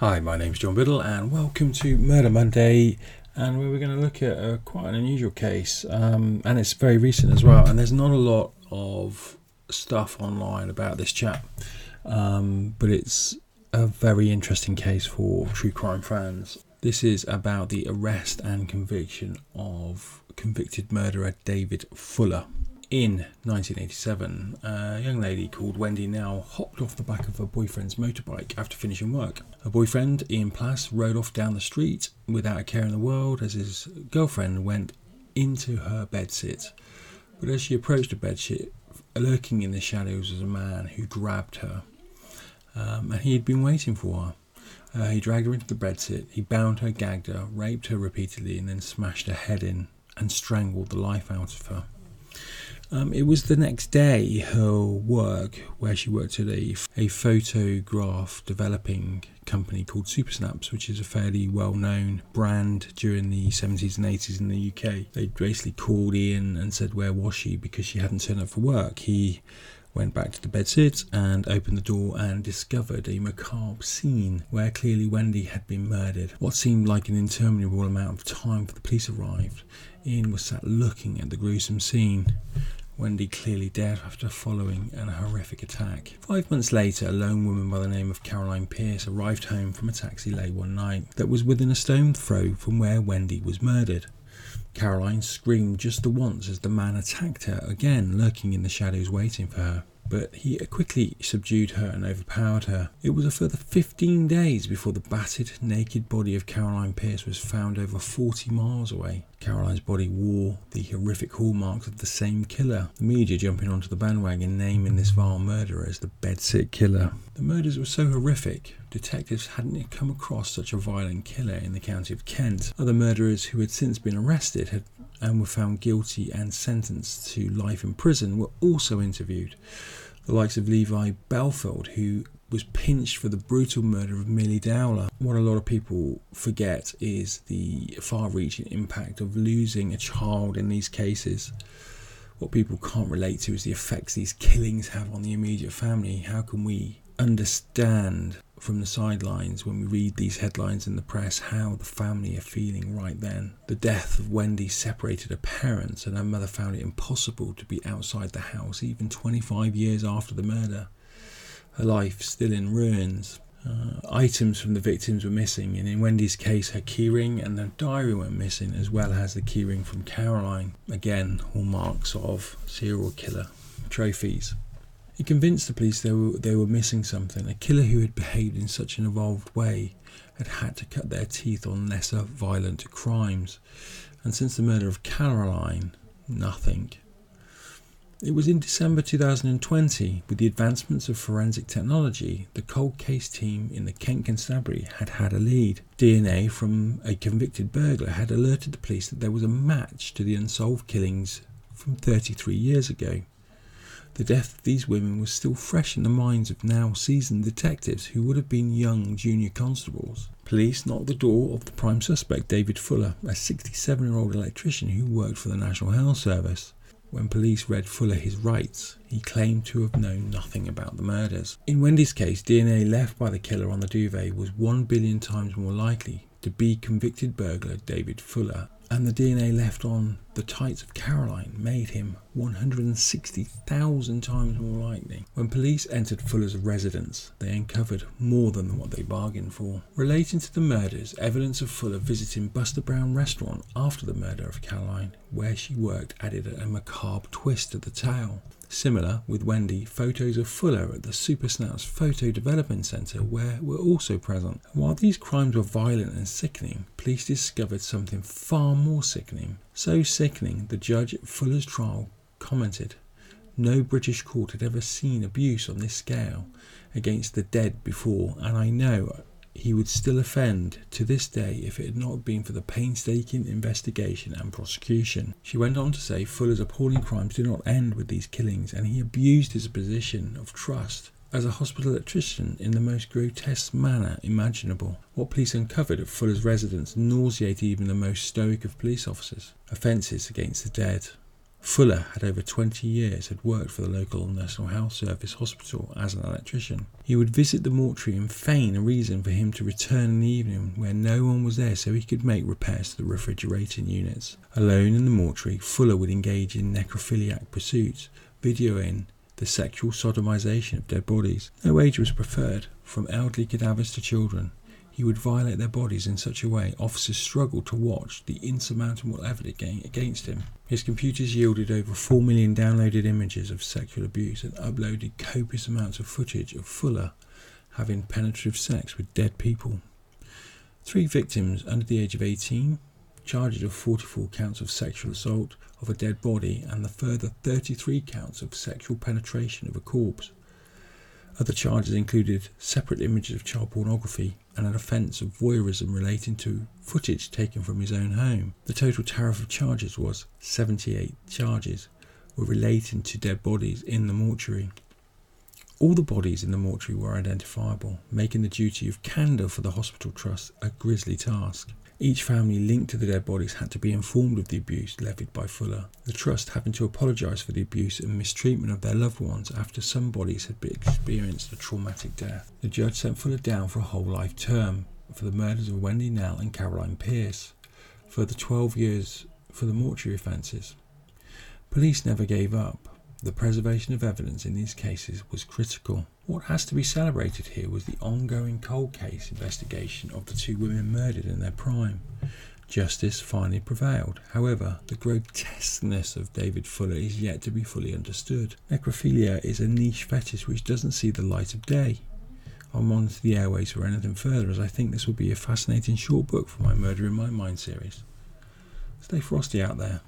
Hi, my name's John Biddle, and welcome to Murder Monday. And we're going to look at a, quite an unusual case, um, and it's very recent as well. And there's not a lot of stuff online about this chap, um, but it's a very interesting case for true crime fans. This is about the arrest and conviction of convicted murderer David Fuller. In 1987, a young lady called Wendy Knell hopped off the back of her boyfriend's motorbike after finishing work. Her boyfriend, Ian Plass, rode off down the street without a care in the world as his girlfriend went into her bedsit. But as she approached the bedsit, lurking in the shadows was a man who grabbed her. Um, and he had been waiting for her. Uh, he dragged her into the bedsit, he bound her, gagged her, raped her repeatedly, and then smashed her head in and strangled the life out of her. Um, it was the next day, her work, where she worked at a, a photograph developing company called Supersnaps, which is a fairly well known brand during the 70s and 80s in the UK. They basically called Ian and said, Where was she? because she hadn't turned up for work. He went back to the bedsit and opened the door and discovered a macabre scene where clearly Wendy had been murdered. What seemed like an interminable amount of time for the police arrived, Ian was sat looking at the gruesome scene. Wendy clearly dead after following an horrific attack. Five months later, a lone woman by the name of Caroline Pierce arrived home from a taxi late one night that was within a stone throw from where Wendy was murdered. Caroline screamed just the once as the man attacked her, again lurking in the shadows waiting for her but he quickly subdued her and overpowered her. It was a further 15 days before the battered, naked body of Caroline Pierce was found over 40 miles away. Caroline's body wore the horrific hallmarks of the same killer, the media jumping onto the bandwagon naming this vile murderer as the bedsit killer. The murders were so horrific, detectives hadn't come across such a violent killer in the county of Kent. Other murderers who had since been arrested had and were found guilty and sentenced to life in prison were also interviewed. The likes of Levi Bellfield, who was pinched for the brutal murder of Milly Dowler. What a lot of people forget is the far reaching impact of losing a child in these cases. What people can't relate to is the effects these killings have on the immediate family. How can we understand from the sidelines when we read these headlines in the press how the family are feeling right then. The death of Wendy separated her parents, and her mother found it impossible to be outside the house even 25 years after the murder. Her life still in ruins. Uh, items from the victims were missing, and in Wendy's case, her keyring and her diary went missing, as well as the keyring from Caroline. Again, hallmarks of serial killer trophies. He convinced the police they were, they were missing something. A killer who had behaved in such an evolved way had had to cut their teeth on lesser violent crimes. And since the murder of Caroline, nothing. It was in December 2020, with the advancements of forensic technology, the cold case team in the Kent Constabulary had had a lead. DNA from a convicted burglar had alerted the police that there was a match to the unsolved killings from 33 years ago. The death of these women was still fresh in the minds of now seasoned detectives who would have been young junior constables. Police knocked the door of the prime suspect, David Fuller, a 67 year old electrician who worked for the National Health Service. When police read Fuller his rights, he claimed to have known nothing about the murders. In Wendy's case, DNA left by the killer on the duvet was 1 billion times more likely to be convicted burglar David Fuller and the DNA left on the tights of Caroline made him 160,000 times more likely. When police entered Fuller's residence, they uncovered more than what they bargained for. Relating to the murders, evidence of Fuller visiting Buster Brown restaurant after the murder of Caroline, where she worked, added a macabre twist to the tale. Similar with Wendy, photos of Fuller at the Supersnaps Photo Development Centre where were also present. While these crimes were violent and sickening, police discovered something far more sickening. So sickening, the judge at Fuller's trial commented, No British court had ever seen abuse on this scale against the dead before, and I know he would still offend to this day if it had not been for the painstaking investigation and prosecution. She went on to say Fuller's appalling crimes did not end with these killings, and he abused his position of trust as a hospital electrician in the most grotesque manner imaginable. What police uncovered at Fuller's residence nauseated even the most stoic of police officers offences against the dead. Fuller had over 20 years had worked for the local National Health Service hospital as an electrician. He would visit the mortuary and feign a reason for him to return in the evening where no one was there so he could make repairs to the refrigerating units. Alone in the mortuary, Fuller would engage in necrophiliac pursuits, videoing the sexual sodomization of dead bodies. No age was preferred, from elderly cadavers to children. He would violate their bodies in such a way officers struggled to watch the insurmountable evidence against him. His computers yielded over 4 million downloaded images of sexual abuse and uploaded copious amounts of footage of Fuller having penetrative sex with dead people. Three victims under the age of 18, charges of 44 counts of sexual assault of a dead body, and the further 33 counts of sexual penetration of a corpse. Other charges included separate images of child pornography and an offence of voyeurism relating to footage taken from his own home. The total tariff of charges was 78 charges were relating to dead bodies in the mortuary. All the bodies in the mortuary were identifiable, making the duty of candour for the hospital trust a grisly task. Each family linked to the dead bodies had to be informed of the abuse levied by Fuller, the Trust having to apologise for the abuse and mistreatment of their loved ones after some bodies had experienced a traumatic death. The judge sent Fuller down for a whole life term for the murders of Wendy Knell and Caroline Pierce, for the 12 years for the mortuary offences. Police never gave up. The preservation of evidence in these cases was critical. What has to be celebrated here was the ongoing cold case investigation of the two women murdered in their prime. Justice finally prevailed. However, the grotesqueness of David Fuller is yet to be fully understood. Necrophilia is a niche fetish which doesn't see the light of day. I'll monitor the airways for anything further, as I think this will be a fascinating short book for my Murder in My Mind series. Stay frosty out there.